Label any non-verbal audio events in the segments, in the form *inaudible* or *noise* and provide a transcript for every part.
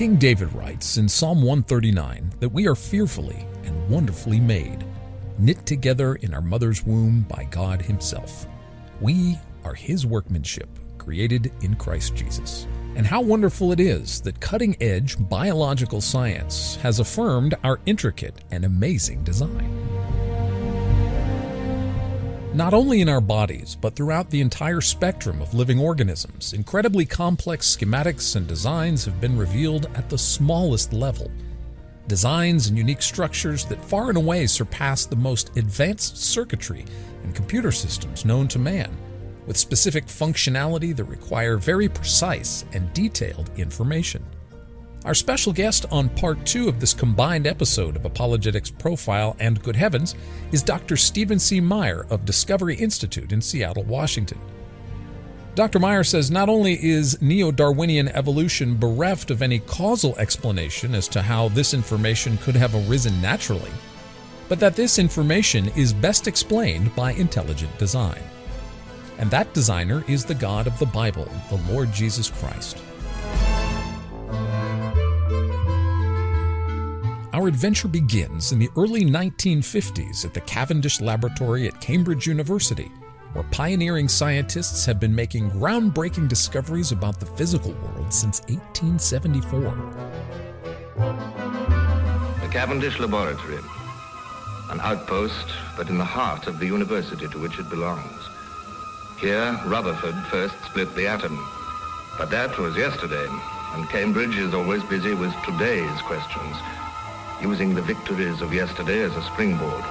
King David writes in Psalm 139 that we are fearfully and wonderfully made, knit together in our mother's womb by God Himself. We are His workmanship, created in Christ Jesus. And how wonderful it is that cutting edge biological science has affirmed our intricate and amazing design. Not only in our bodies, but throughout the entire spectrum of living organisms, incredibly complex schematics and designs have been revealed at the smallest level. Designs and unique structures that far and away surpass the most advanced circuitry and computer systems known to man with specific functionality that require very precise and detailed information. Our special guest on part two of this combined episode of Apologetics Profile and Good Heavens is Dr. Stephen C. Meyer of Discovery Institute in Seattle, Washington. Dr. Meyer says not only is neo Darwinian evolution bereft of any causal explanation as to how this information could have arisen naturally, but that this information is best explained by intelligent design and that designer is the God of the Bible, the Lord Jesus Christ. Our adventure begins in the early 1950s at the Cavendish Laboratory at Cambridge University, where pioneering scientists have been making groundbreaking discoveries about the physical world since 1874. The Cavendish Laboratory, an outpost, but in the heart of the university to which it belongs. Here, Rutherford first split the atom. But that was yesterday, and Cambridge is always busy with today's questions, using the victories of yesterday as a springboard.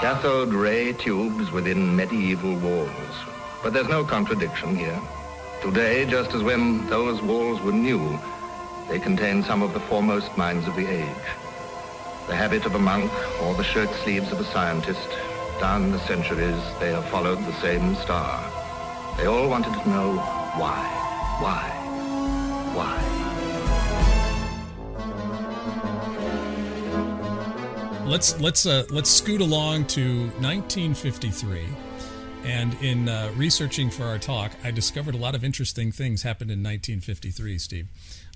Cathode ray tubes within medieval walls. But there's no contradiction here. Today, just as when those walls were new, they contain some of the foremost minds of the age. The habit of a monk or the shirt sleeves of a scientist down the centuries, they have followed the same star. They all wanted to know why, why, why. Let's let's uh, let's scoot along to 1953. And in uh, researching for our talk, I discovered a lot of interesting things happened in 1953, Steve.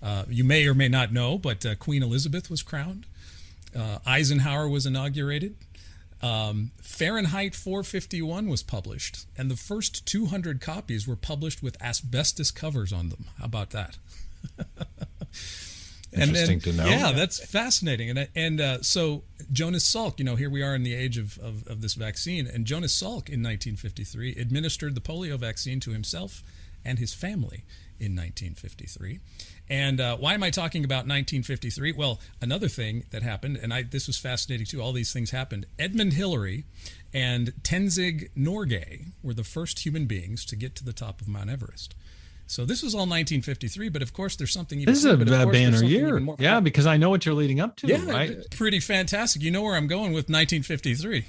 Uh, you may or may not know, but uh, Queen Elizabeth was crowned. Uh, Eisenhower was inaugurated. Um, Fahrenheit 451 was published, and the first 200 copies were published with asbestos covers on them. How about that? *laughs* Interesting then, to know. Yeah, that's fascinating. And and uh, so Jonas Salk, you know, here we are in the age of, of, of this vaccine, and Jonas Salk in 1953 administered the polio vaccine to himself and his family in 1953. And uh, why am I talking about 1953? Well, another thing that happened, and I, this was fascinating too, all these things happened. Edmund Hillary and Tenzing Norgay were the first human beings to get to the top of Mount Everest. So this was all 1953, but of course there's something even. This is a more, banner year, yeah, because I know what you're leading up to. Yeah, right? pretty fantastic. You know where I'm going with 1953.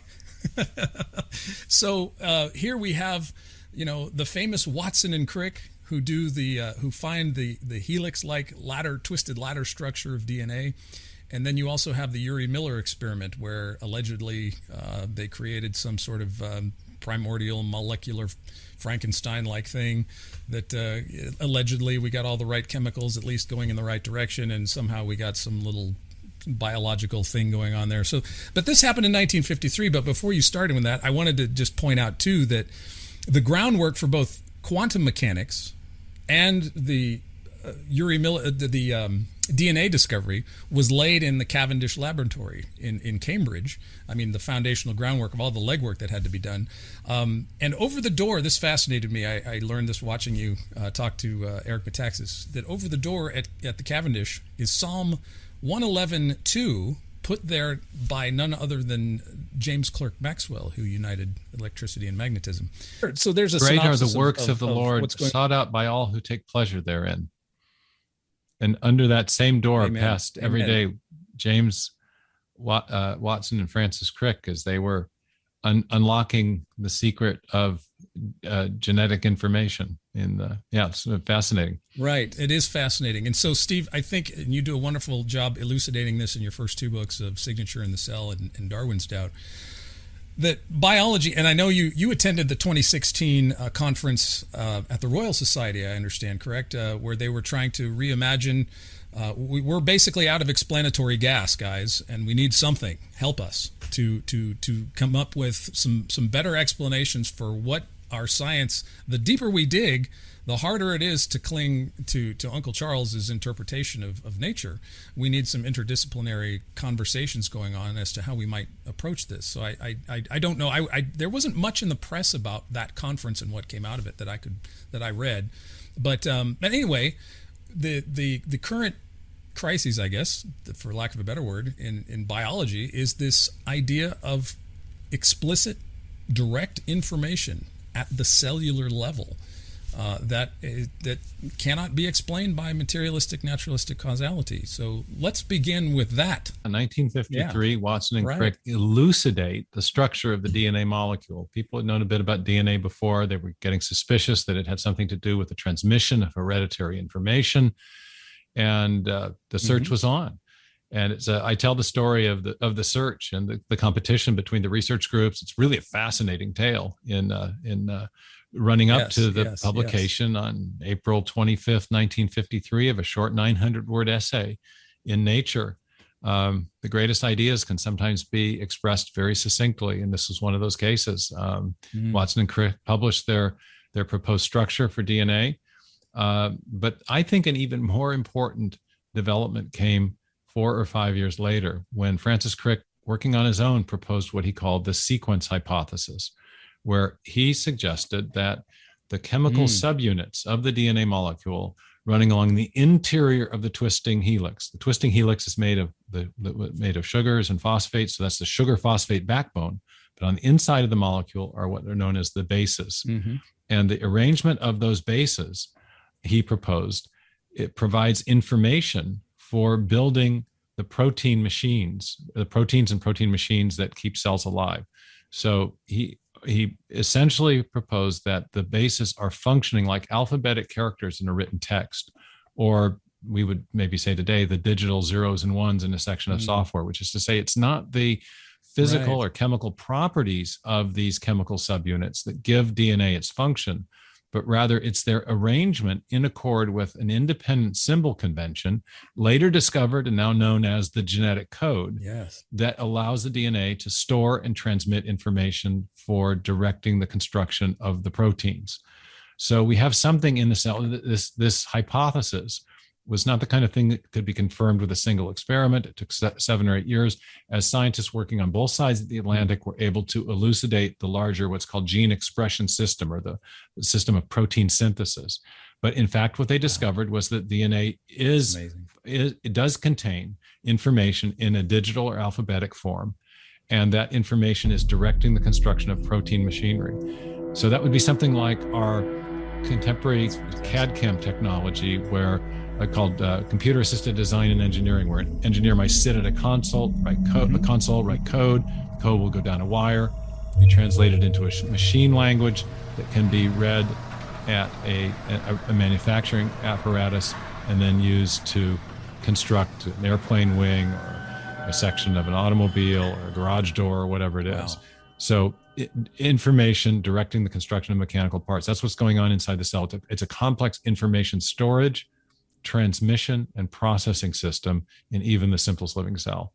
*laughs* so uh, here we have, you know, the famous Watson and Crick who do the uh, who find the the helix like ladder twisted ladder structure of DNA. And then you also have the Urey Miller experiment, where allegedly uh, they created some sort of um, primordial molecular Frankenstein like thing that uh, allegedly we got all the right chemicals, at least going in the right direction, and somehow we got some little biological thing going on there. So, but this happened in 1953. But before you started with that, I wanted to just point out too that the groundwork for both quantum mechanics and the uh, Urey Miller, uh, the, the um, DNA discovery was laid in the Cavendish Laboratory in, in Cambridge. I mean, the foundational groundwork of all the legwork that had to be done. Um, and over the door, this fascinated me. I, I learned this watching you uh, talk to uh, Eric Metaxas, that over the door at, at the Cavendish is Psalm 111.2, put there by none other than James Clerk Maxwell, who united electricity and magnetism. So there's a great are the works of, of the of Lord, sought out by all who take pleasure therein. And under that same door Amen. passed every Amen. day James uh, Watson and Francis Crick as they were un- unlocking the secret of uh, genetic information in the yeah it's fascinating right it is fascinating and so steve i think and you do a wonderful job elucidating this in your first two books of signature in the cell and, and darwin's doubt that biology, and I know you you attended the 2016 uh, conference uh, at the Royal Society. I understand, correct? Uh, where they were trying to reimagine. Uh, we, we're basically out of explanatory gas, guys, and we need something. Help us to to to come up with some some better explanations for what our science. The deeper we dig, the harder it is to cling to, to Uncle Charles's interpretation of, of nature. We need some interdisciplinary conversations going on as to how we might approach this. So I, I, I don't know. I, I, there wasn't much in the press about that conference and what came out of it that I could that I read. But um, but anyway, the the the current crises, I guess, for lack of a better word, in, in biology is this idea of explicit, direct information at the cellular level uh, that that cannot be explained by materialistic naturalistic causality. So let's begin with that. In 1953, yeah. Watson and right. Crick elucidate the structure of the DNA molecule. People had known a bit about DNA before; they were getting suspicious that it had something to do with the transmission of hereditary information, and uh, the search mm-hmm. was on and it's a, I tell the story of the of the search and the, the competition between the research groups. It's really a fascinating tale in uh, in uh, running up yes, to the yes, publication yes. on April 25th, 1953, of a short 900 word essay in Nature. Um, the greatest ideas can sometimes be expressed very succinctly, and this was one of those cases. Um, mm-hmm. Watson and Crick published their their proposed structure for DNA, uh, but I think an even more important development came four or five years later when Francis Crick, working on his own, proposed what he called the sequence hypothesis, where he suggested that the chemical mm. subunits of the DNA molecule running along the interior of the twisting helix. The twisting helix is made of the, the, made of sugars and phosphates, so that's the sugar phosphate backbone. But on the inside of the molecule are what are known as the bases, mm-hmm. and the arrangement of those bases, he proposed, it provides information for building the protein machines, the proteins and protein machines that keep cells alive. So he he essentially proposed that the bases are functioning like alphabetic characters in a written text, or we would maybe say today the digital zeros and ones in a section of mm. software, which is to say it's not the physical right. or chemical properties of these chemical subunits that give DNA its function, but rather it's their arrangement in accord with an independent symbol convention, later discovered and now known as the genetic code, yes. that allows the DNA to store and transmit information for directing the construction of the proteins. So we have something in the cell, this, this hypothesis was not the kind of thing that could be confirmed with a single experiment. It took seven or eight years as scientists working on both sides of the Atlantic were able to elucidate the larger, what's called gene expression system or the system of protein synthesis. But in fact, what they discovered was that DNA is, is it does contain information in a digital or alphabetic form, and that information is directing the construction of protein machinery. So that would be something like our contemporary CAD CAM technology, where called uh, computer assisted design and engineering, where an engineer might sit at a console, write code, a console, write code. The code will go down a wire, be translated into a machine language that can be read at a, a, a manufacturing apparatus and then used to construct an airplane wing or a section of an automobile or a garage door or whatever it is. Wow. So it, information directing the construction of mechanical parts. That's what's going on inside the cell. It's a complex information storage transmission and processing system in even the simplest living cell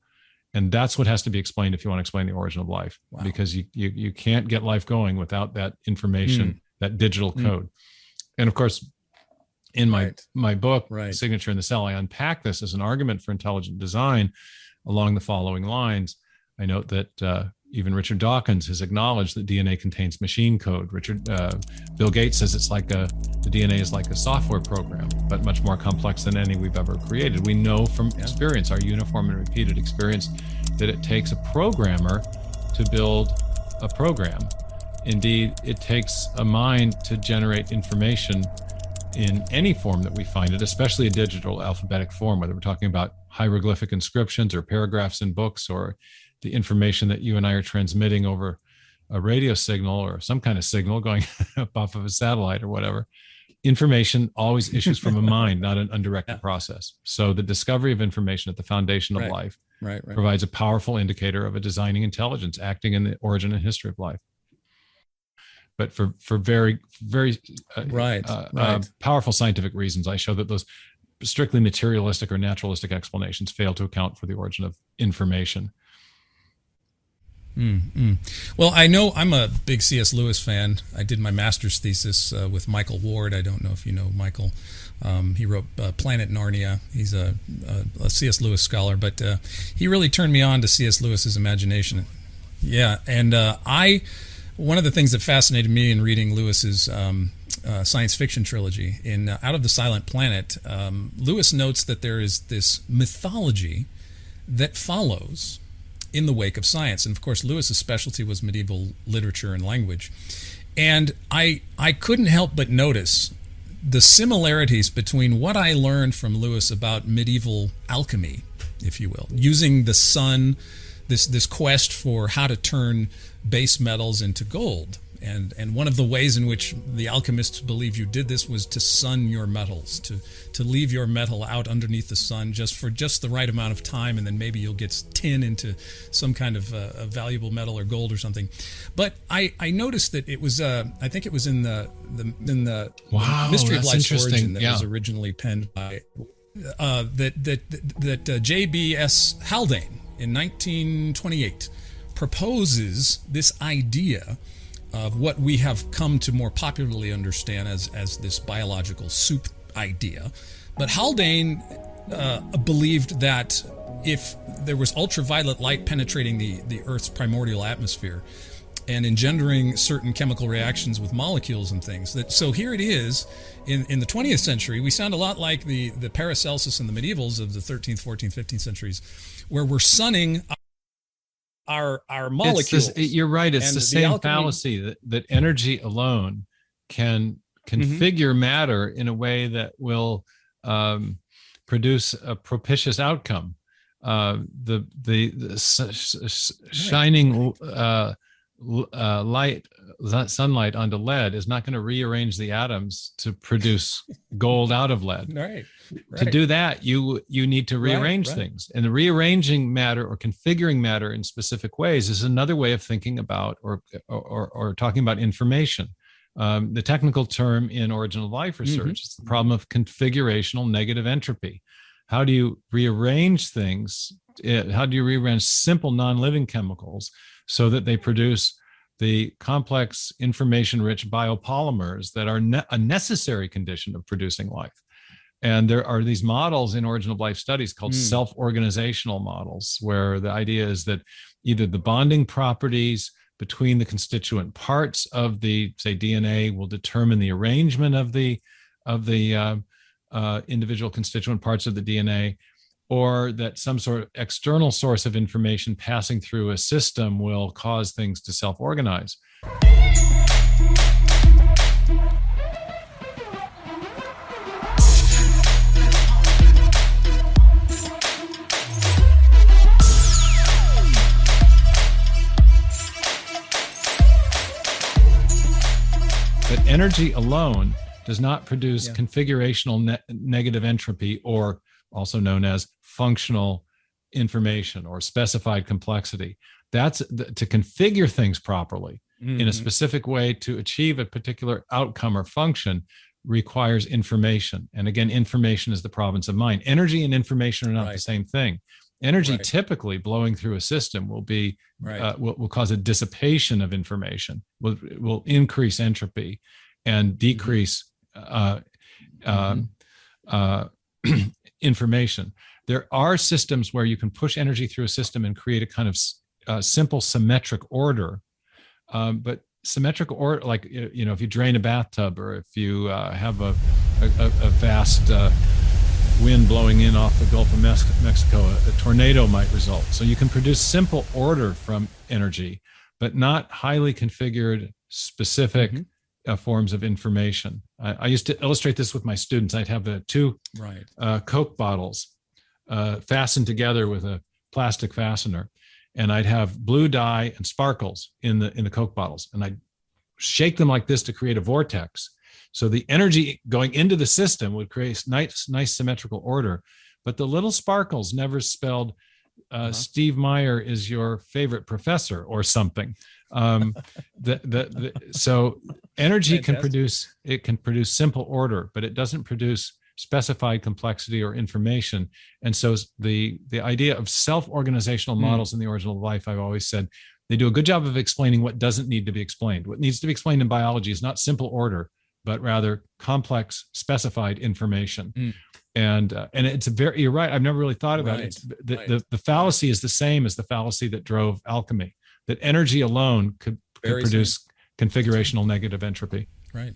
and that's what has to be explained if you want to explain the origin of life wow. because you, you you can't get life going without that information mm. that digital mm. code and of course in my right. my book right. signature in the cell i unpack this as an argument for intelligent design along the following lines i note that uh, even Richard Dawkins has acknowledged that DNA contains machine code. Richard, uh, Bill Gates says it's like a the DNA is like a software program, but much more complex than any we've ever created. We know from experience, our uniform and repeated experience, that it takes a programmer to build a program. Indeed, it takes a mind to generate information in any form that we find it, especially a digital alphabetic form, whether we're talking about hieroglyphic inscriptions or paragraphs in books or the information that you and I are transmitting over a radio signal or some kind of signal going *laughs* up off of a satellite or whatever. Information always issues from a mind, not an undirected yeah. process. So the discovery of information at the foundation of right. life right, right. provides a powerful indicator of a designing intelligence acting in the origin and history of life. But for for very very uh, right, uh, right. Uh, powerful scientific reasons, I show that those strictly materialistic or naturalistic explanations fail to account for the origin of information. Mm-hmm. Well, I know I'm a big C.S. Lewis fan. I did my master's thesis uh, with Michael Ward. I don't know if you know Michael. Um, he wrote uh, Planet Narnia. He's a, a, a C.S. Lewis scholar, but uh, he really turned me on to C.S. Lewis's imagination. Yeah, and uh, I, one of the things that fascinated me in reading Lewis's um, uh, science fiction trilogy in uh, Out of the Silent Planet, um, Lewis notes that there is this mythology that follows in the wake of science. And of course, Lewis's specialty was medieval literature and language. And I I couldn't help but notice the similarities between what I learned from Lewis about medieval alchemy, if you will, using the sun, this this quest for how to turn base metals into gold and and one of the ways in which the alchemists believe you did this was to sun your metals to to leave your metal out underneath the sun just for just the right amount of time and then maybe you'll get tin into some kind of uh, a valuable metal or gold or something but i i noticed that it was uh i think it was in the the in the, wow, the mystery of life's origin that yeah. was originally penned by uh, that that that uh, J.B.S. Haldane in 1928 proposes this idea of what we have come to more popularly understand as, as this biological soup idea. But Haldane uh, believed that if there was ultraviolet light penetrating the, the Earth's primordial atmosphere and engendering certain chemical reactions with molecules and things, that so here it is in, in the 20th century, we sound a lot like the, the Paracelsus and the medievals of the 13th, 14th, 15th centuries, where we're sunning our our molecules. This, you're right. It's and the, the same alchemy, fallacy that, that energy alone can configure mm-hmm. matter in a way that will um, produce a propitious outcome. Uh, the the, the shining uh, uh, light sunlight onto lead is not going to rearrange the atoms to produce gold out of lead. *laughs* Right. Right. To do that, you you need to rearrange right, right. things, and the rearranging matter or configuring matter in specific ways is another way of thinking about or or, or talking about information. Um, the technical term in original life research mm-hmm. is the problem of configurational negative entropy. How do you rearrange things? How do you rearrange simple non-living chemicals so that they produce the complex information rich biopolymers that are ne- a necessary condition of producing life. And there are these models in origin of life studies called mm. self organizational models, where the idea is that either the bonding properties between the constituent parts of the, say, DNA will determine the arrangement of the of the uh, uh, individual constituent parts of the DNA, or that some sort of external source of information passing through a system will cause things to self organize. Energy alone does not produce yeah. configurational ne- negative entropy or also known as functional information or specified complexity. That's to configure things properly mm-hmm. in a mm-hmm. specific way to achieve a particular outcome or function requires information. And again, information is the province of mind. Energy and information are not right. the same thing. Energy right. typically blowing through a system will be right. uh, will, will cause a dissipation of information, will will increase entropy and mm-hmm. decrease uh, mm-hmm. uh, uh *clears throat* information. There are systems where you can push energy through a system and create a kind of uh, simple symmetric order. Um, but symmetric or like you know, if you drain a bathtub or if you uh, have a, a, a vast uh, wind blowing in off the Gulf of Mexico, a, a tornado might result. So you can produce simple order from energy, but not highly configured, specific. Mm-hmm uh, forms of information. I, I, used to illustrate this with my students. I'd have uh, two right. uh, Coke bottles uh, fastened together with a plastic fastener, and I'd have blue dye and sparkles in the in the Coke bottles, and I'd shake them like this to create a vortex. So the energy going into the system would create nice, nice symmetrical order, but the little sparkles never spelled uh, uh-huh. Steve Meyer is your favorite professor or something. Um, *laughs* the, the, the, so energy Fantastic. can produce it can produce simple order, but it doesn't produce specified complexity or information. And so the the idea of self-organizational mm. models in the origin of life, I've always said, they do a good job of explaining what doesn't need to be explained. What needs to be explained in biology is not simple order, but rather complex, specified information. Mm. And uh, and it's a very you're right. I've never really thought about right. it. The, right. the, the fallacy is the same as the fallacy that drove alchemy. That energy alone could, could produce configurational negative entropy. Right.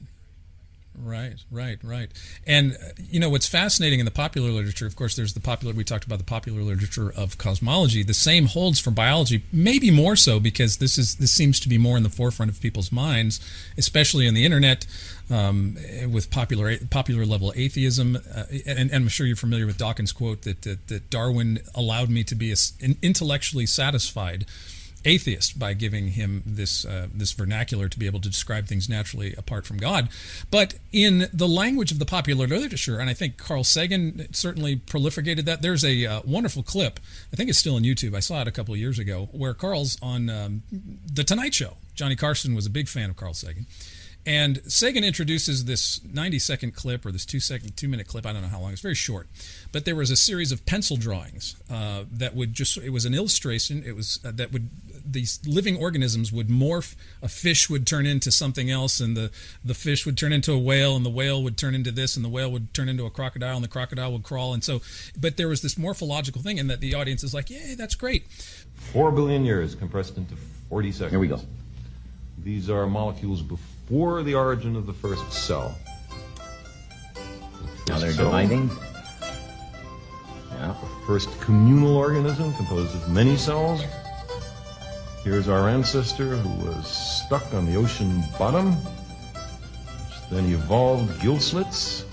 Right, right, right. And uh, you know what's fascinating in the popular literature, of course, there's the popular. We talked about the popular literature of cosmology. The same holds for biology, maybe more so because this is this seems to be more in the forefront of people's minds, especially in the internet, um, with popular popular level atheism. Uh, and, and, I'm sure you're familiar with Dawkins' quote that that, that Darwin allowed me to be intellectually satisfied atheist by giving him this uh, this vernacular to be able to describe things naturally apart from God. But in the language of the popular literature, and I think Carl Sagan certainly prolificated that. There's a uh, wonderful clip. I think it's still on YouTube. I saw it a couple of years ago where Carl's on um, the Tonight Show. Johnny Carson was a big fan of Carl Sagan. And Sagan introduces this 90 second clip or this two second, two minute clip. I don't know how long. It's very short, but there was a series of pencil drawings uh, that would just. It was an illustration. It was uh, that would these living organisms would morph. A fish would turn into something else, and the the fish would turn into a whale, and the whale would turn into this, and the whale would turn into a crocodile, and the crocodile would crawl. And so, but there was this morphological thing, and that the audience is like, "Yay, that's great." Four billion years compressed into 40 seconds. Here we go. These are molecules before the origin of the first cell. Now they're cell, dividing. Yeah. The first communal organism composed of many cells. Here's our ancestor who was stuck on the ocean bottom, which then evolved gill slits,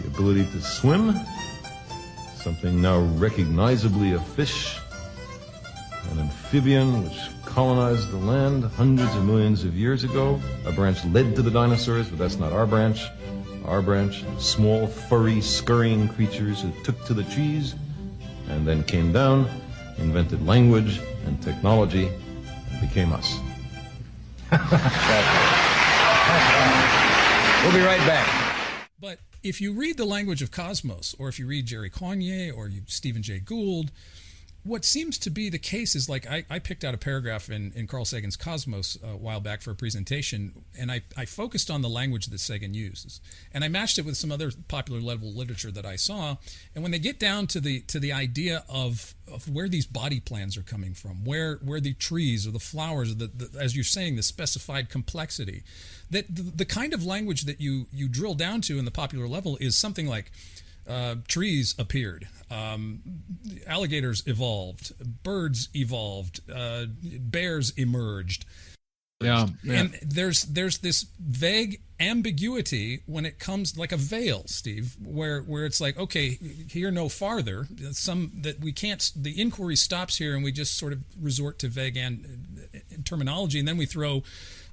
the ability to swim, something now recognizably a fish, an amphibian which colonized the land hundreds of millions of years ago. A branch led to the dinosaurs, but that's not our branch. Our branch, small, furry, scurrying creatures who took to the trees and then came down, invented language, and technology and became us. *laughs* we'll be right back. But if you read the language of Cosmos, or if you read Jerry Coyne or you, Stephen Jay Gould, what seems to be the case is like I, I picked out a paragraph in, in Carl Sagan's Cosmos uh, a while back for a presentation, and I, I focused on the language that Sagan uses, and I matched it with some other popular level literature that I saw. And when they get down to the to the idea of of where these body plans are coming from, where where the trees or the flowers, or the, the as you're saying, the specified complexity, that the, the kind of language that you you drill down to in the popular level is something like uh, trees appeared, um, alligators evolved, birds evolved, uh, bears emerged. Yeah, yeah, and there's there's this vague ambiguity when it comes like a veil, Steve, where where it's like okay, here no farther. Some that we can't. The inquiry stops here, and we just sort of resort to vague and terminology, and then we throw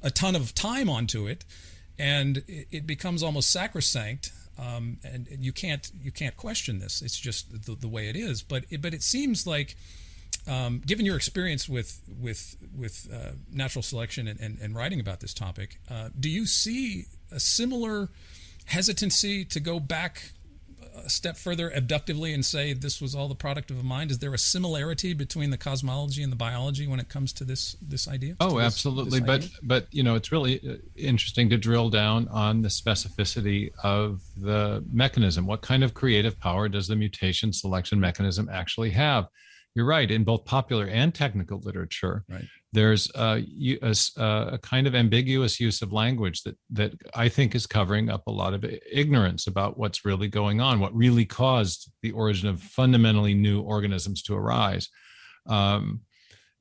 a ton of time onto it, and it, it becomes almost sacrosanct um, and, and, you can't you can't question this. It's just the, the way it is. But it, but it seems like, um, given your experience with with with uh, natural selection and, and, and, writing about this topic, uh, do you see a similar hesitancy to go back a step further abductively and say this was all the product of a mind? Is there a similarity between the cosmology and the biology when it comes to this this idea? Oh, this, absolutely. This but but you know, it's really uh, interesting to drill down on the specificity of the mechanism. What kind of creative power does the mutation selection mechanism actually have? You're right. In both popular and technical literature, right there's a, a, a, kind of ambiguous use of language that that I think is covering up a lot of ignorance about what's really going on, what really caused the origin of fundamentally new organisms to arise. Um,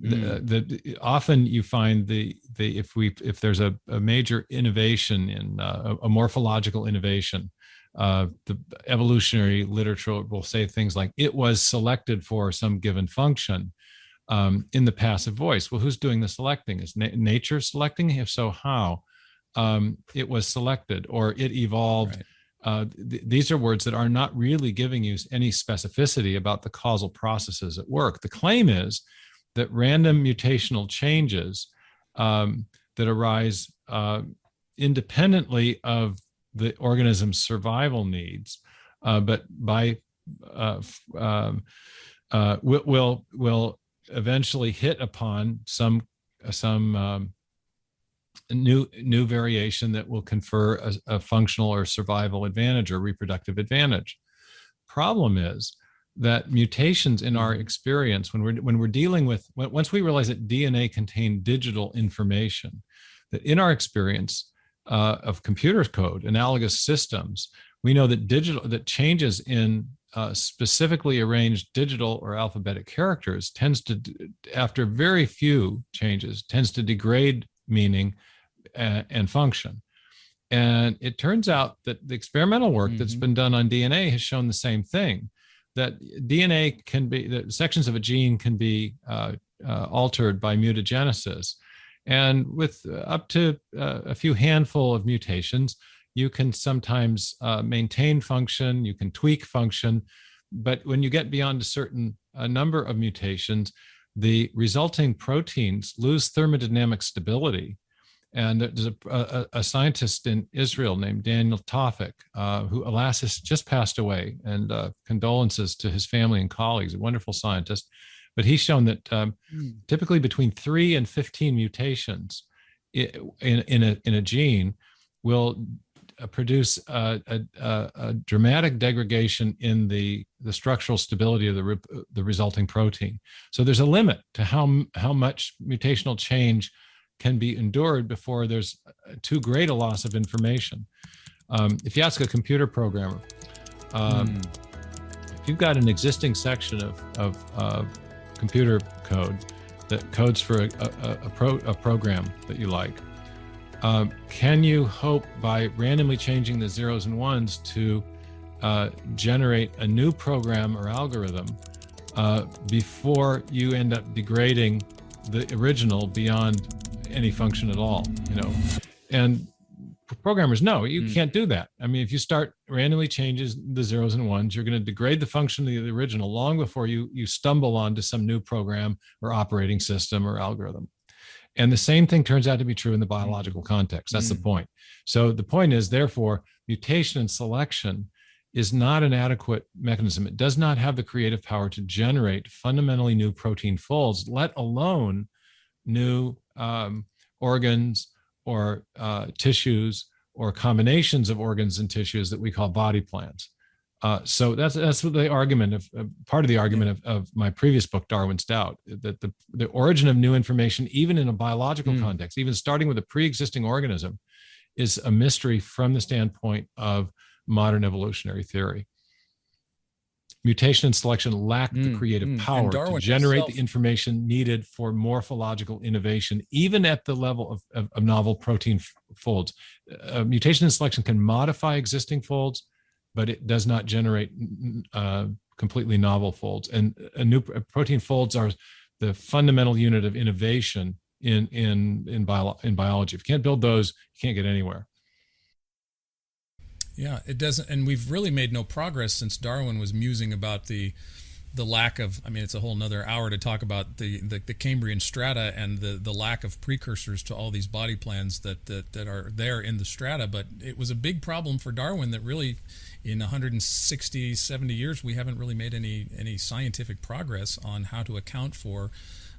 mm. the, the, often you find the the if we if there's a, a major innovation in uh, a, morphological innovation, uh, the evolutionary literature will say things like it was selected for some given function um, in the passive voice. Well, who's doing the selecting? Is na- nature selecting? If so, how? Um, it was selected or it evolved. Right. uh, th- these are words that are not really giving you any specificity about the causal processes at work. The claim is that random mutational changes um, that arise uh, independently of the organism's survival needs, uh, but by uh, um, uh, will will eventually hit upon some some um, new new variation that will confer a, a, functional or survival advantage or reproductive advantage. Problem is that mutations in our experience when we're when we're dealing with once we realize that DNA contain digital information, that in our experience uh, of computer code, analogous systems, we know that digital that changes in uh, specifically arranged digital or alphabetic characters tends to after very few changes tends to degrade meaning and, and function. And it turns out that the experimental work mm-hmm. that's been done on dna has shown the same thing that dna can be that sections of a gene can be uh, uh, altered by mutagenesis and with up to uh, a few handful of mutations you can sometimes uh, maintain function, you can tweak function, but when you get beyond a certain a number of mutations, the resulting proteins lose thermodynamic stability. And there's a, a, a scientist in Israel named Daniel Tawfik, uh, who, alas, has just passed away, and uh, condolences to his family and colleagues, a wonderful scientist. But he's shown that um, mm. typically between three and 15 mutations in, in, a, in a gene will uh, produce a, a, a, dramatic degradation in the, the structural stability of the, the resulting protein. So there's a limit to how, how much mutational change can be endured before there's too great a loss of information. Um, if you ask a computer programmer, um, mm. if you've got an existing section of, of uh, computer code that codes for a, a, a, pro, a program that you like, uh, can you hope by randomly changing the zeros and ones to uh, generate a new program or algorithm uh, before you end up degrading the original beyond any function at all? You know, and programmers know you mm. can't do that. I mean, if you start randomly changes the zeros and ones, you're going to degrade the function of the original long before you you stumble onto some new program or operating system or algorithm. And the same thing turns out to be true in the biological context. That's mm. the point. So the point is, therefore, mutation and selection is not an adequate mechanism. It does not have the creative power to generate fundamentally new protein folds, let alone new um, organs or uh, tissues or combinations of organs and tissues that we call body plans. Uh, so that's that's the argument of uh, part of the argument of, of my previous book, Darwin's Doubt, that the, the origin of new information, even in a biological mm. context, even starting with a pre-existing organism, is a mystery from the standpoint of modern evolutionary theory. Mutation and selection lack mm, the creative mm. power to generate himself. the information needed for morphological innovation, even at the level of, of, of novel protein f- folds. Uh, mutation and selection can modify existing folds but it does not generate uh, completely novel folds. And a new protein folds are the fundamental unit of innovation in in in, bio, in biology. If you can't build those, you can't get anywhere. Yeah, it doesn't, and we've really made no progress since Darwin was musing about the the lack of i mean it's a whole another hour to talk about the, the, the, cambrian strata and the, the lack of precursors to all these body plans that, that that are there in the strata but it was a big problem for darwin that really in 160 70 years we haven't really made any any scientific progress on how to account for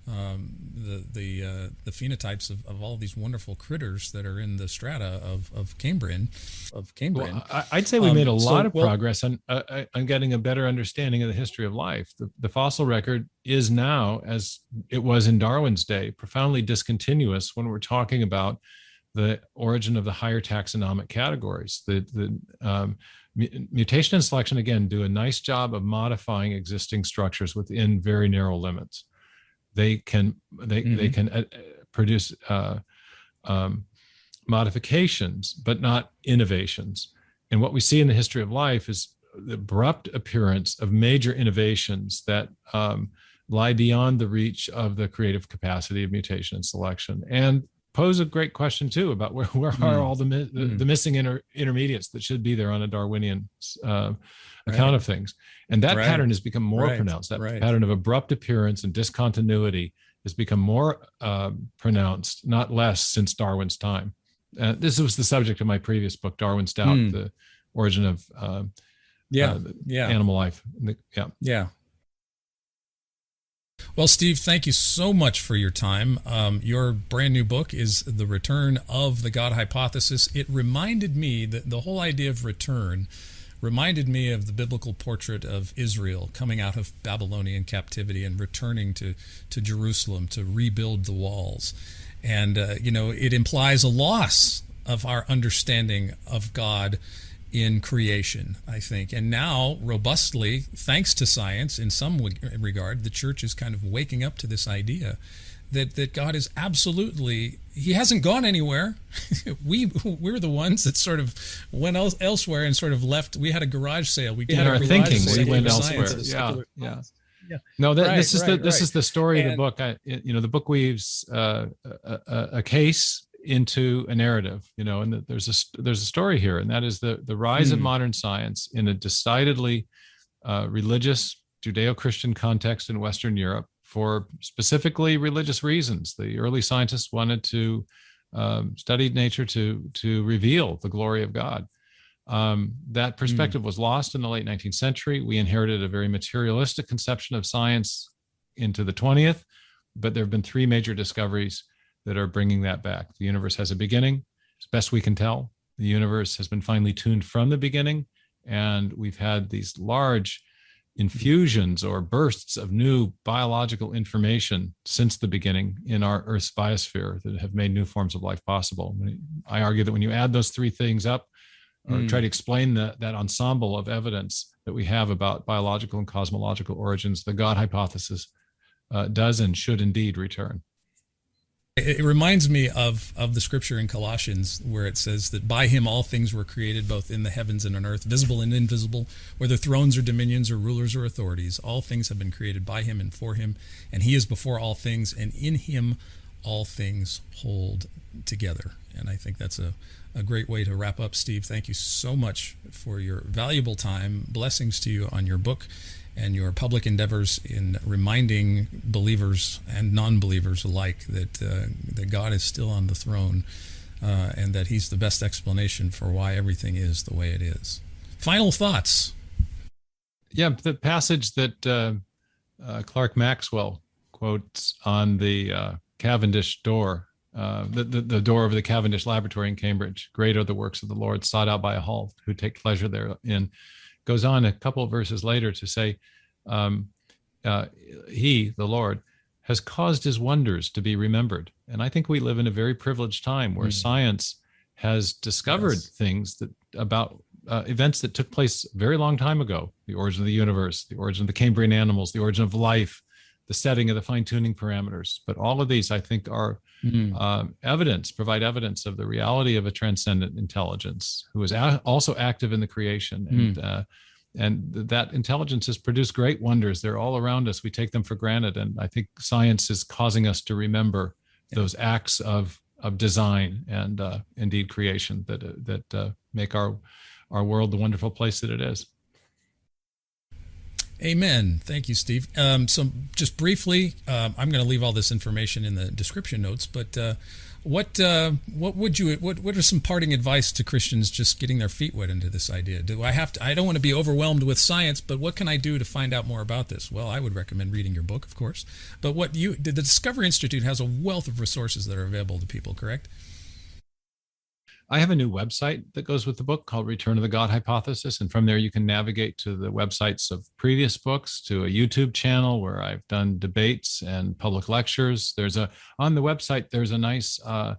um, the the uh, the phenotypes of, of all these wonderful critters that are in the strata of of Cambrian of Cambrian. Well, I'd say we um, made a lot so, of well, progress on uh, uh, on getting a better understanding of the history of life. The, the fossil record is now, as it was in Darwin's day, profoundly discontinuous when we're talking about the origin of the higher taxonomic categories. The the um, mutation and selection again do a nice job of modifying existing structures within very narrow limits they can they mm-hmm. they can uh, produce uh, um, modifications, but not innovations. And what we see in the history of life is the abrupt appearance of major innovations that um, lie beyond the reach of the creative capacity of mutation and selection. And pose a great question too about where, where mm. are all the, the, mm. the missing inter, intermediates that should be there on a Darwinian uh, account right. of things. And that right. pattern has become more right. pronounced. That pattern of abrupt appearance and discontinuity has become more uh, pronounced, not less, since Darwin's time. Uh, this was the subject of my previous book, Darwin's Doubt: mm. The Origin of uh, yeah, uh, yeah, animal life. Yeah, yeah. Well, Steve, thank you so much for your time. Um, your brand new book is The Return of the God Hypothesis. It reminded me that the whole idea of return reminded me of the biblical portrait of Israel coming out of Babylonian captivity and returning to, to Jerusalem to rebuild the walls. And, uh, you know, it implies a loss of our understanding of God in creation, I think. And now, robustly, thanks to science, in some regard, the church is kind of waking up to this idea that, that God is absolutely, he hasn't gone anywhere. *laughs* we, we're the ones that sort of went else, elsewhere and sort of left. We had a garage sale. We in had our thinking, we went elsewhere. Yeah, yeah. Yeah. No, that, right, this is right, the this right. is the story and, of the book. I, you know, the book weaves uh, a, a, a, case into a narrative you know and the, there's a there's a story here and that is the the rise mm. of hmm. modern science in a decidedly uh, religious judeo-christian context in western europe for specifically religious reasons the early scientists wanted to um, study nature to to reveal the glory of god um, that hmm. perspective mm. was lost in the late 19th century we inherited a very materialistic conception of science into the 20th but there have been three major discoveries that are bringing that back. The universe has a beginning, as best we can tell. The universe has been finely tuned from the beginning, and we've had these large infusions or bursts of new biological information since the beginning in our Earth's biosphere that have made new forms of life possible. I argue that when you add those three things up, or mm. try to explain the, that ensemble of evidence that we have about biological and cosmological origins, the God hypothesis uh, does and should indeed return. It reminds me of, of the scripture in Colossians where it says that by him all things were created, both in the heavens and on earth, visible and invisible, whether thrones or dominions or rulers or authorities. All things have been created by him and for him, and he is before all things, and in him all things hold together. And I think that's a, a great way to wrap up, Steve. Thank you so much for your valuable time. Blessings to you on your book and your public endeavors in reminding believers and non-believers alike that uh, that God is still on the throne uh, and that He's the best explanation for why everything is the way it is. Final thoughts. Yeah, the passage that uh, uh Clerk Maxwell quotes on the uh, Cavendish door. Uh, the, the, the door of the Cavendish Laboratory in Cambridge. Great are the works of the Lord, sought out by all who take pleasure therein goes on a couple of verses later to say, um, uh, He, the Lord, has caused his wonders to be remembered. And I think we live in a very privileged time where mm. science has discovered yes. things that about uh, events that took place a very long time ago the origin of the universe, the origin of the Cambrian animals, the origin of life, the setting of the fine tuning parameters. But all of these, I think, are mm. uh, evidence, provide evidence of the reality of a transcendent intelligence who is a- also active in the creation. Mm. And, uh, and that intelligence has produced great wonders. They're all around us. We take them for granted. And I think science is causing us to remember yeah. those acts of, of design and uh, indeed creation that, uh, that uh, make our, our world the wonderful place that it is. Amen. Thank you, Steve. Um, so, just briefly, uh, I'm going to leave all this information in the description notes. But uh, what uh, what would you what what are some parting advice to Christians just getting their feet wet into this idea? Do I have to? I don't want to be overwhelmed with science, but what can I do to find out more about this? Well, I would recommend reading your book, of course. But what you the Discovery Institute has a wealth of resources that are available to people. Correct? I have a new website that goes with the book called Return of the God Hypothesis. And from there, you can navigate to the websites of previous books, to a YouTube channel where I've done debates and public lectures. There's a, on the website, there's a nice uh,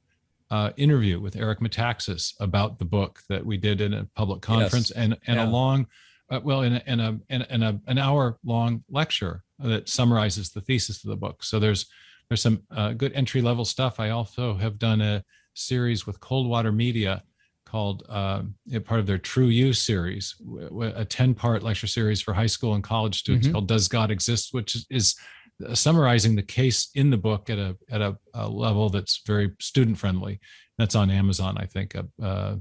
uh, interview with Eric Metaxas about the book that we did in a public conference yes. and, and yeah. a long, uh, well, in a, in a, in a, an hour long lecture that summarizes the thesis of the book. So there's, there's some uh, good entry level stuff. I also have done a, series with Coldwater Media called uh, part of their True You series, a 10 part lecture series for high school and college students mm-hmm. called Does God Exist? which is uh, summarizing the case in the book at a at a, a level that's very student friendly. That's on Amazon, I think. Uh, uh,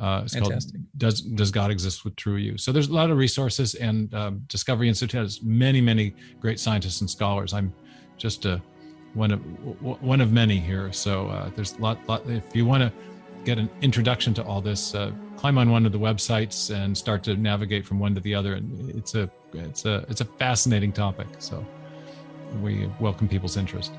uh it's Fantastic. called "Does Does God Exist with True You?" So there's a lot of resources, and um, Discovery Institute has many, many great scientists and scholars. I'm just a one of one of many here. So uh, there's a lot, lot. If you want to get an introduction to all this, uh, climb on one of the websites and start to navigate from one to the other. And it's a it's a it's a fascinating topic. So we welcome people's interest.